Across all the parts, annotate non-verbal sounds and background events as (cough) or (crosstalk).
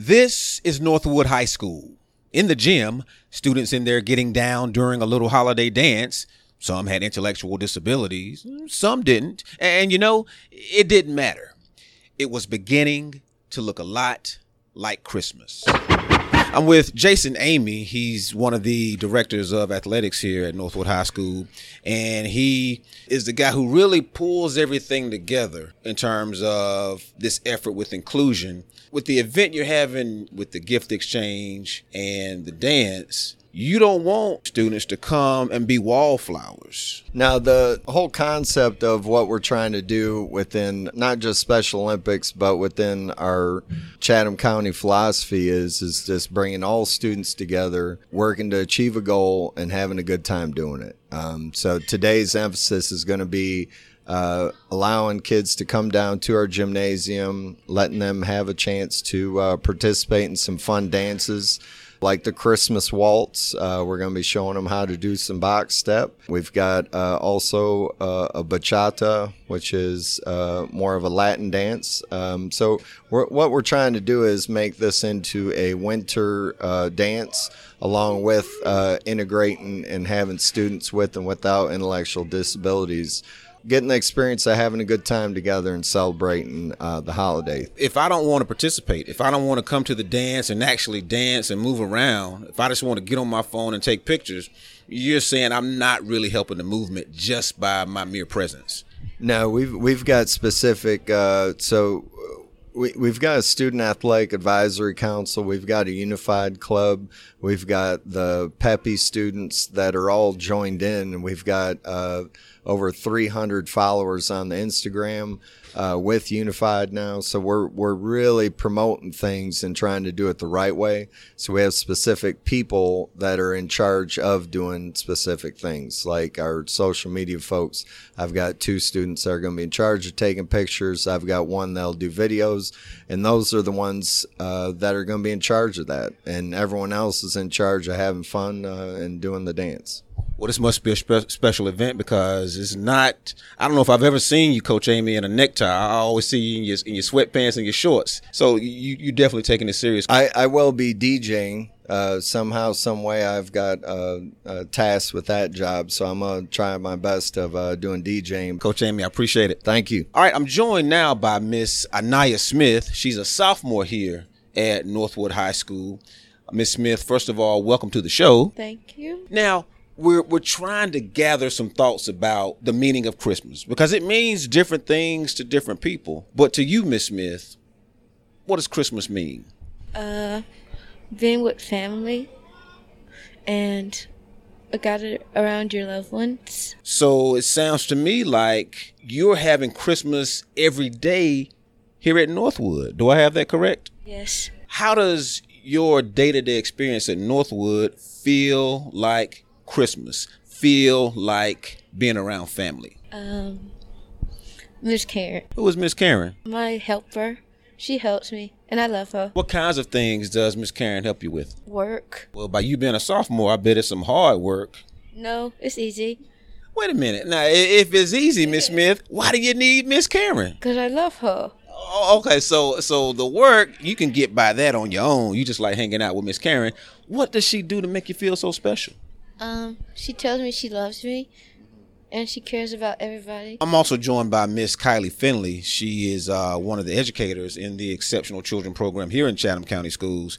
This is Northwood High School. In the gym, students in there getting down during a little holiday dance. Some had intellectual disabilities, some didn't. And you know, it didn't matter. It was beginning to look a lot like Christmas. (laughs) I'm with Jason Amy. He's one of the directors of athletics here at Northwood High School. And he is the guy who really pulls everything together in terms of this effort with inclusion. With the event you're having with the gift exchange and the dance, you don't want students to come and be wallflowers. Now, the whole concept of what we're trying to do within not just Special Olympics, but within our Chatham County philosophy is is just bringing all students together, working to achieve a goal, and having a good time doing it. Um, so today's emphasis is going to be uh, allowing kids to come down to our gymnasium, letting them have a chance to uh, participate in some fun dances like the Christmas waltz. Uh, we're going to be showing them how to do some box step. We've got uh, also uh, a bachata, which is uh, more of a Latin dance. Um, so we're, what we're trying to do is make this into a winter uh, dance, along with uh, integrating and having students with and without intellectual disabilities getting the experience of having a good time together and celebrating uh, the holiday. If I don't want to participate, if I don't want to come to the dance and actually dance and move around, if I just want to get on my phone and take pictures, you're saying I'm not really helping the movement just by my mere presence. No, we've we've got specific. Uh, so we, we've got a student athletic advisory council. We've got a unified club. We've got the Peppy students that are all joined in, and we've got uh, over 300 followers on the Instagram uh, with Unified now. So we're we're really promoting things and trying to do it the right way. So we have specific people that are in charge of doing specific things, like our social media folks. I've got two students that are going to be in charge of taking pictures. I've got one that'll do videos, and those are the ones uh, that are going to be in charge of that. And everyone else is in charge of having fun uh, and doing the dance well, this must be a spe- special event because it's not. I don't know if I've ever seen you, Coach Amy, in a necktie. I always see you in your, in your sweatpants and your shorts. So you you definitely taking it serious. I, I will be DJing. Uh, somehow, some way, I've got uh, uh, tasked with that job, so I'm gonna try my best of uh, doing DJing. Coach Amy, I appreciate it. Thank you. All right, I'm joined now by Miss Anaya Smith. She's a sophomore here at Northwood High School. Miss Smith, first of all, welcome to the show. Thank you. Now, we're we're trying to gather some thoughts about the meaning of Christmas because it means different things to different people. But to you, Miss Smith, what does Christmas mean? Uh, being with family and a gather around your loved ones. So it sounds to me like you're having Christmas every day here at Northwood. Do I have that correct? Yes. How does your day to day experience at Northwood feel like Christmas feel like being around family? Um, Miss Karen. Who is Miss Karen? My helper. She helps me, and I love her. What kinds of things does Miss Karen help you with? Work. Well, by you being a sophomore, I bet it's some hard work. No, it's easy. Wait a minute. Now, if it's easy, Miss Smith, why do you need Miss Karen? Cause I love her. Oh, okay, so so the work you can get by that on your own. You just like hanging out with Miss Karen. What does she do to make you feel so special? Um, she tells me she loves me and she cares about everybody. I'm also joined by Miss Kylie Finley. She is uh, one of the educators in the Exceptional Children Program here in Chatham County Schools.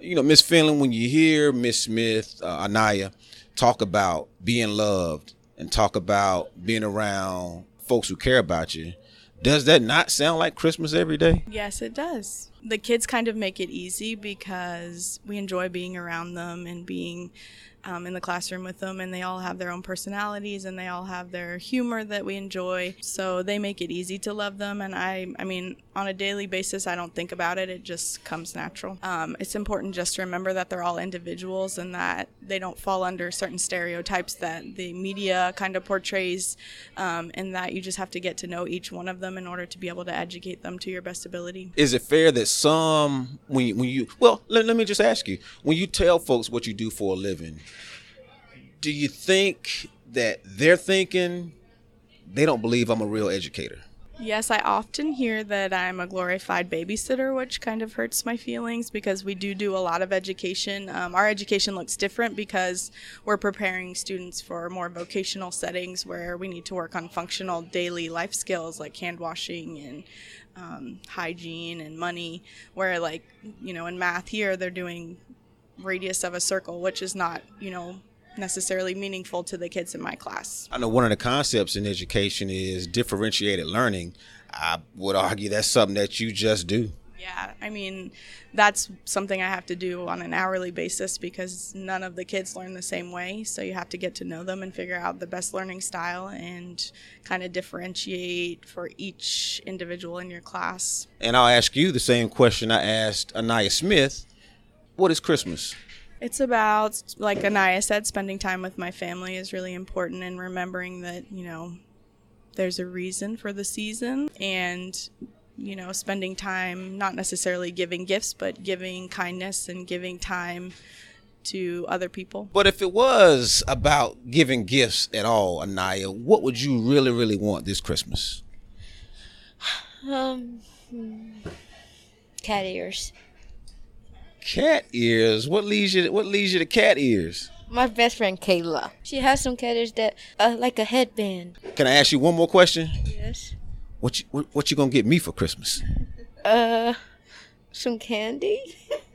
You know, Miss Finley, when you hear Miss Smith, uh, Anaya, talk about being loved and talk about being around folks who care about you, does that not sound like Christmas every day? Yes, it does. The kids kind of make it easy because we enjoy being around them and being um, in the classroom with them, and they all have their own personalities and they all have their humor that we enjoy. So they make it easy to love them. And I, I mean, on a daily basis, I don't think about it; it just comes natural. Um, it's important just to remember that they're all individuals and that they don't fall under certain stereotypes that the media kind of portrays, um, and that you just have to get to know each one of them in order to be able to educate them to your best ability. Is it fair that some, when you, when you well, let, let me just ask you, when you tell folks what you do for a living, do you think that they're thinking they don't believe I'm a real educator? Yes, I often hear that I'm a glorified babysitter, which kind of hurts my feelings because we do do a lot of education. Um, our education looks different because we're preparing students for more vocational settings where we need to work on functional daily life skills like hand washing and um, hygiene and money. Where, like, you know, in math here, they're doing radius of a circle, which is not, you know, necessarily meaningful to the kids in my class. I know one of the concepts in education is differentiated learning. I would argue that's something that you just do. Yeah, I mean, that's something I have to do on an hourly basis because none of the kids learn the same way. So you have to get to know them and figure out the best learning style and kind of differentiate for each individual in your class. And I'll ask you the same question I asked Anaya Smith What is Christmas? It's about, like Anaya said, spending time with my family is really important and remembering that, you know, there's a reason for the season and, you know, spending time, not necessarily giving gifts, but giving kindness and giving time to other people. But if it was about giving gifts at all, Anaya, what would you really, really want this Christmas? Um, cat ears. Cat ears. What leads you? To, What leads you to cat ears? My best friend Kayla. She has some cat ears that uh, like a headband. Can I ask you one more question? Yes. What you what, what you gonna get me for Christmas? Uh, some candy.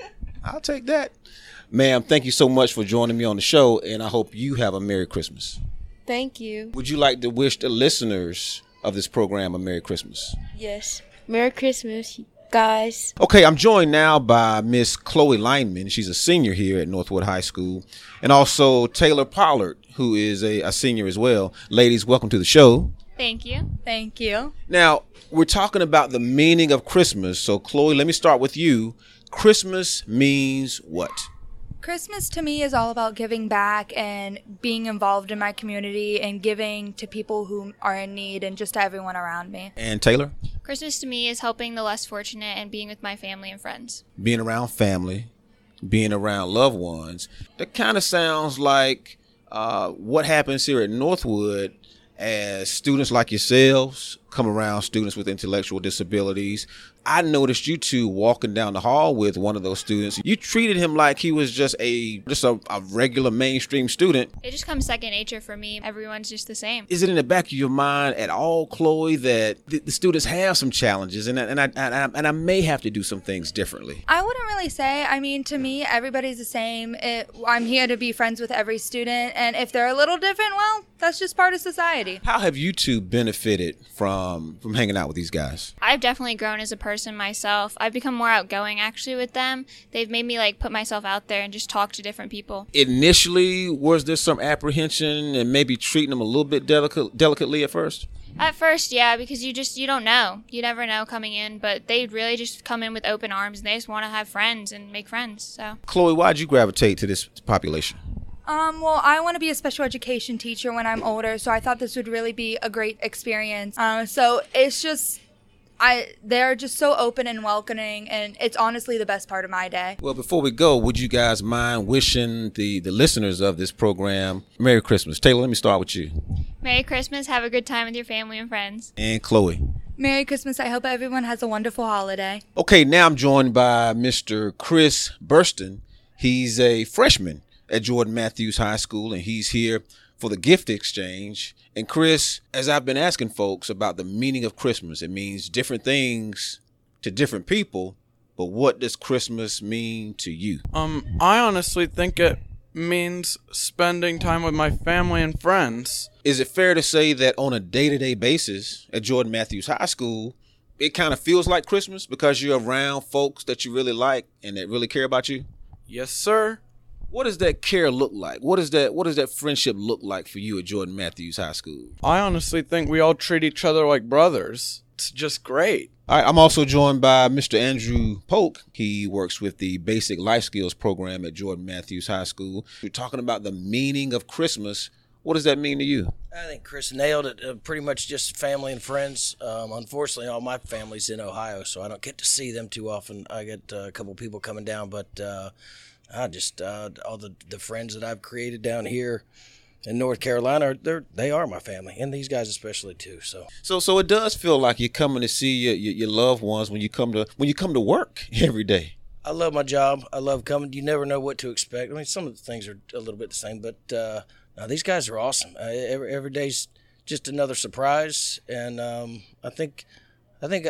(laughs) I'll take that. Ma'am, thank you so much for joining me on the show, and I hope you have a Merry Christmas. Thank you. Would you like to wish the listeners of this program a Merry Christmas? Yes. Merry Christmas, guys. Okay, I'm joined now by Miss Chloe Lineman. She's a senior here at Northwood High School, and also Taylor Pollard, who is a, a senior as well. Ladies, welcome to the show. Thank you. Thank you. Now, we're talking about the meaning of Christmas. So, Chloe, let me start with you. Christmas means what? Christmas to me is all about giving back and being involved in my community and giving to people who are in need and just to everyone around me. And Taylor? Christmas to me is helping the less fortunate and being with my family and friends. Being around family, being around loved ones. That kind of sounds like uh, what happens here at Northwood as students like yourselves come around students with intellectual disabilities. I noticed you two walking down the hall with one of those students. You treated him like he was just a just a, a regular mainstream student. It just comes second nature for me. Everyone's just the same. Is it in the back of your mind at all, Chloe, that the, the students have some challenges and I, and I, and I and I may have to do some things differently? I wouldn't really say. I mean, to me, everybody's the same. It, I'm here to be friends with every student, and if they're a little different, well, that's just part of society. How have you two benefited from from hanging out with these guys? I've definitely grown as a person myself. I've become more outgoing actually with them. They've made me like put myself out there and just talk to different people. Initially, was there some apprehension and maybe treating them a little bit delicate, delicately at first? At first, yeah, because you just you don't know. You never know coming in, but they really just come in with open arms and they just want to have friends and make friends. So Chloe, why'd you gravitate to this population? Um, well, I want to be a special education teacher when I'm older, so I thought this would really be a great experience. Uh, so it's just, I they're just so open and welcoming, and it's honestly the best part of my day. Well, before we go, would you guys mind wishing the, the listeners of this program Merry Christmas? Taylor, let me start with you. Merry Christmas. Have a good time with your family and friends. And Chloe. Merry Christmas. I hope everyone has a wonderful holiday. Okay, now I'm joined by Mr. Chris Burston. He's a freshman at Jordan Matthews High School, and he's here for the gift exchange. And Chris, as I've been asking folks about the meaning of Christmas, it means different things to different people. But what does Christmas mean to you? Um, I honestly think it means spending time with my family and friends. Is it fair to say that on a day to day basis at Jordan Matthews High School, it kind of feels like Christmas because you're around folks that you really like and that really care about you? Yes, sir. What does that care look like? What does that what does that friendship look like for you at Jordan Matthews High School? I honestly think we all treat each other like brothers. It's just great. All right, I'm also joined by Mr. Andrew Polk. He works with the Basic Life Skills program at Jordan Matthews High School. We're talking about the meaning of Christmas. What does that mean to you? I think Chris nailed it. Uh, pretty much just family and friends. Um, unfortunately, all my family's in Ohio, so I don't get to see them too often. I get uh, a couple people coming down, but uh, I just uh, all the the friends that I've created down here in North Carolina, they're they are my family, and these guys especially too. So So so it does feel like you're coming to see your, your, your loved ones when you come to when you come to work (laughs) every day. I love my job. I love coming. You never know what to expect. I mean, some of the things are a little bit the same, but uh, no, these guys are awesome. Uh, every every day's just another surprise, and um, I think I think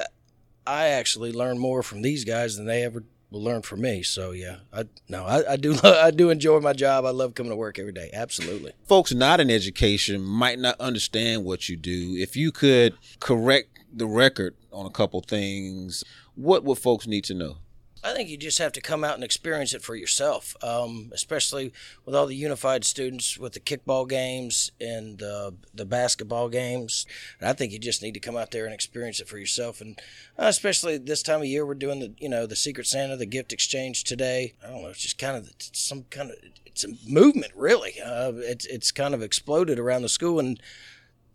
I actually learn more from these guys than they ever will learn from me. So yeah, I no, I, I do (laughs) I do enjoy my job. I love coming to work every day. Absolutely. Folks not in education might not understand what you do. If you could correct the record on a couple things, what would folks need to know? I think you just have to come out and experience it for yourself, um, especially with all the unified students with the kickball games and uh, the basketball games. And I think you just need to come out there and experience it for yourself. And uh, especially this time of year, we're doing the you know the Secret Santa, the gift exchange today. I don't know, it's just kind of some kind of it's a movement really. Uh, it's it's kind of exploded around the school and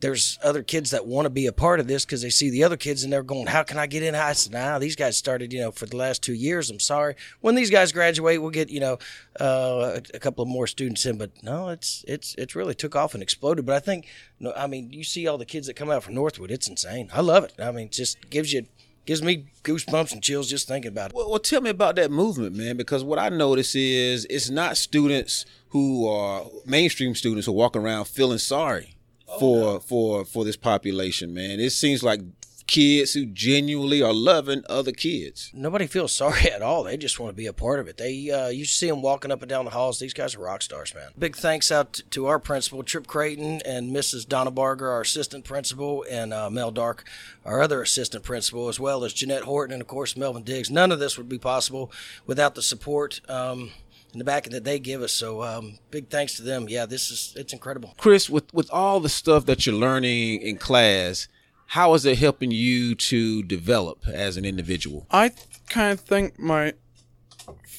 there's other kids that want to be a part of this because they see the other kids and they're going, "How can I get in?" I said, "Nah, these guys started, you know, for the last two years. I'm sorry. When these guys graduate, we'll get, you know, uh, a couple of more students in. But no, it's it's it's really took off and exploded. But I think, no, I mean, you see all the kids that come out from Northwood. It's insane. I love it. I mean, it just gives you gives me goosebumps and chills just thinking about it. Well, well, tell me about that movement, man. Because what I notice is it's not students who are mainstream students who walk around feeling sorry for for for this population, man. It seems like kids who genuinely are loving other kids. Nobody feels sorry at all. They just want to be a part of it. They uh, you see them walking up and down the halls. These guys are rock stars, man. Big thanks out to our principal, Trip Creighton, and Mrs. Donna Barger, our assistant principal, and uh, Mel Dark, our other assistant principal, as well as Jeanette Horton and of course Melvin Diggs. None of this would be possible without the support. Um, in the back that they give us. So um, big thanks to them. Yeah, this is it's incredible. Chris, with with all the stuff that you're learning in class, how is it helping you to develop as an individual? I th- kind of think my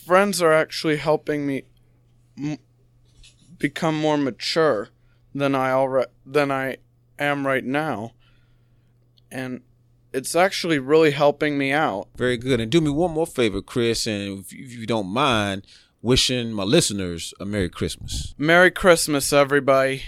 friends are actually helping me m- become more mature than I already than I am right now, and it's actually really helping me out. Very good. And do me one more favor, Chris, and if, if you don't mind, wishing my listeners a Merry Christmas. Merry Christmas, everybody.